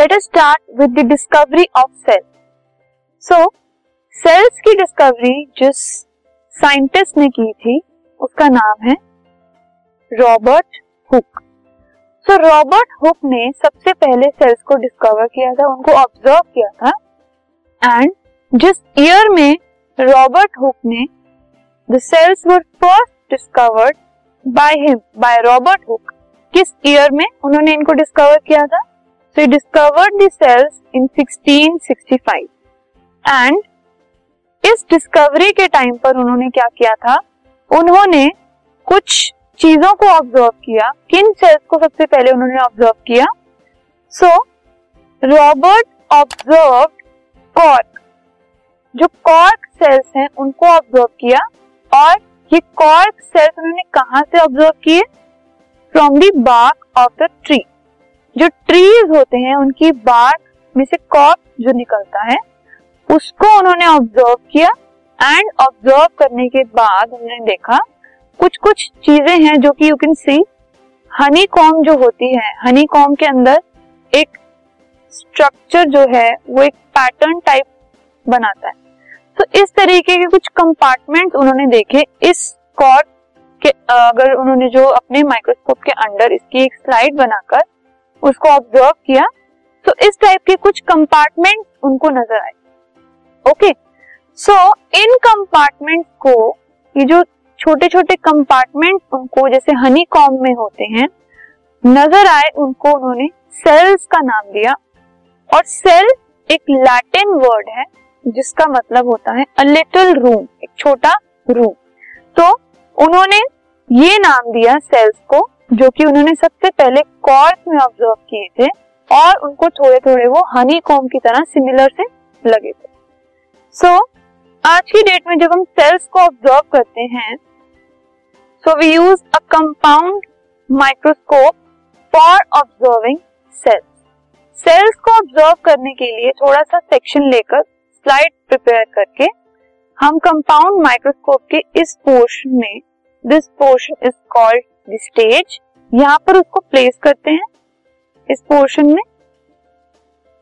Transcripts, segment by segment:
Let us start with the discovery of cell so cells की discovery जिस scientist ने की थी, उसका नाम है Robert Hooke so Robert Hooke ने सबसे पहले सेल्स को डिस्कवर किया था, उनको ऑब्ज़र्व किया था एंड जिस ईयर में रॉबर्ट हुक ने the cells were first discovered by him by Robert Hooke किस ईयर में उन्होंने इनको डिस्कवर किया था? So discovered the cells in 1665 and इस डिस्कवरी के टाइम पर उन्होंने क्या किया था? उन्होंने कुछ चीज़ों को ऑब्ज़र्व किया। किन सेल्स को सबसे पहले उन्होंने ऑब्ज़र्व किया? सो रॉबर्ट ऑब्ज़र्व कॉर्क जो कॉर्क सेल्स हैं, उनको ऑब्ज़र्व किया। और ये कॉर्क सेल्स उन्होंने कहा से ऑब्ज़र्व किए? From the bark of the tree जो ट्रीज होते हैं, उनकी बार्क में से कॉर्क जो निकलता है, उसको उन्होंने ऑब्ज़र्व किया एंड ऑब्ज़र्व करने के बाद उन्होंने देखा कुछ कुछ चीज़ें हैं जो कि you can see honeycomb जो होती है हनी कॉम के अंदर एक स्ट्रक्चर जो है, वो एक पैटर्न टाइप बनाता है. तो इस तरीके के कुछ कंपार्टमेंट उन्होंने देखे इस कॉर्ड के, अगर उन्होंने जो अपने माइक्रोस्कोप के अंडर इसकी एक स्लाइड बनाकर उसको ऑब्ज़र्व किया तो इस टाइप के कुछ कंपार्टमेंट उनको नज़र आए। ओके सो इन कंपार्टमेंट को, ये जो छोटे छोटे कंपार्टमेंट उनको, जैसे हनी कॉम में होते हैं, नज़र आए उनको उन्होंने सेल्स का नाम दिया। और सेल एक लैटिन वर्ड है, जिसका मतलब होता है अ लिटिल रूम एक छोटा रूम तो उन्होंने ये नाम दिया सेल्स को जो कि उन्होंने सबसे पहले कॉर्क में ऑब्ज़र्व किए थे और उनको थोड़े थोड़े वो हनी कॉम की तरह सिमिलर से लगे थे। सो so, आज की डेट में जब हम सेल्स को ऑब्ज़र्व करते हैं so we use a compound microscope for observing cells cells को ऑब्ज़र्व करने के लिए थोड़ा सा सेक्शन लेकर स्लाइड प्रिपेयर करके हम कंपाउंड माइक्रोस्कोप के इस पोर्शन में this portion is called stage यहाँ पर उसको प्लेस करते हैं, इस पोर्शन में।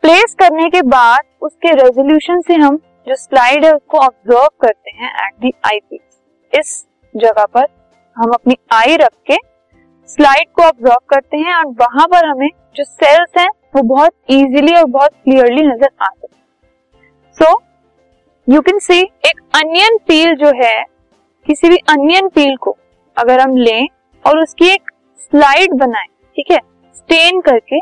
प्लेस करने के बाद उसके रेजोल्यूशन से हम जो स्लाइड है उसको ऑब्ज़र्व करते हैं एट दी आई पीस इस जगह पर हम अपनी आई रख के स्लाइड को ऑब्ज़र्व करते हैं और वहाँ पर हमें जो सेल्स हैं वो बहुत इजीली और बहुत क्लियरली नज़र आ सकते सो यू कैन सी एक अनियन पील जो है, किसी भी अनियन पील को अगर हम लें और उसकी एक स्लाइड बनाए, ठीक है? स्टेन करके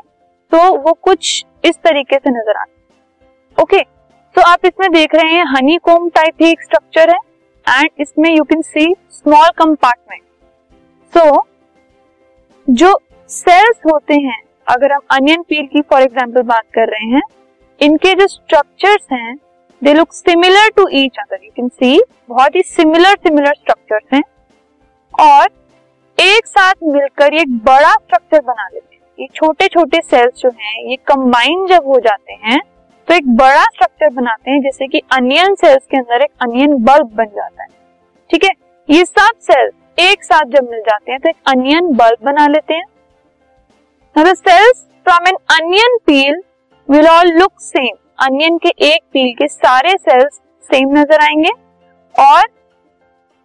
तो वो कुछ इस तरीके से नज़र आता ओके तो आप इसमें देख रहे हैं हनी कोम टाइप ही एक स्ट्रक्चर है एंड इसमें you can see small compartment so जो सेल्स होते हैं, अगर हम अनियन पील की फॉर एग्ज़ाम्पल बात कर रहे हैं, इनके जो स्ट्रक्चर्स हैं they look similar to each other you can see बहुत ही सिमिलर सिमिलर स्ट्रक्चर्स हैं। और एक साथ मिलकर एक बड़ा स्ट्रक्चर बना लेते हैं। ये छोटे छोटे सेल्स जो हैं, ये कंबाइन जब हो जाते हैं तो एक बड़ा स्ट्रक्चर बनाते हैं जैसे कि अनियन सेल्स के अंदर एक अनियन बल्ब बन जाता है। ठीक है? ये सब सेल्स एक साथ जब मिल जाते हैं तो एक अनियन बल्ब बना लेते हैं। Cells from an onion peel will all look same onion के एक पील के सारे सेल्स सेम नज़र आएँगे और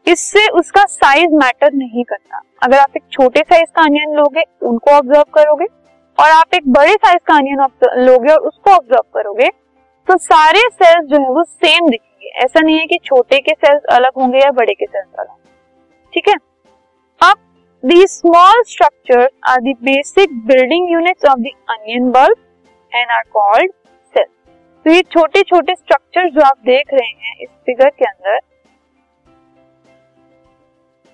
इससे उसका साइज़ मैटर नहीं करता। अगर आप एक छोटे साइज़ का अनियन लोगे, उनको ऑब्ज़र्व करोगे, और आप एक बड़े साइज़ का अनियन लोगे और उसको ऑब्ज़र्व करोगे तो सारे सेल्स जो है वो सेम दिखेंगे। ऐसा नहीं है कि छोटे के सेल्स अलग होंगे या बड़े के सेल्स अलग ठीक है? अब the small structure are the basic building units of the onion bulb and are called cells तो ये छोटे छोटे स्ट्रक्चर जो आप देख रहे हैं, इस फिगर के अंदर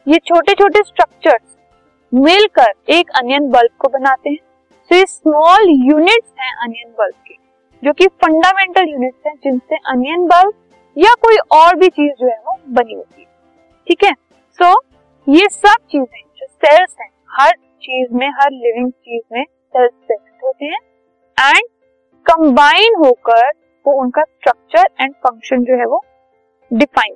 ये छोटे छोटे स्ट्रक्चर्स मिलकर एक अनियन बल्ब को बनाते हैं। तो ये स्मॉल यूनिट्स हैं अनियन बल्ब के, जो कि फंडामेंटल यूनिट्स हैं, जिनसे अनियन बल्ब या कोई और भी चीज़ जो है वो बनी होती है। ठीक है? सो ये सब चीज़ें जो सेल्स हैं, हर चीज़ में, हर लिविंग चीज़ में सेल्स प्रेजेंट होते हैं। एंड कंबाइन होकर वो उनका स्ट्रक्चर एंड फ़ंक्शन जो है वो define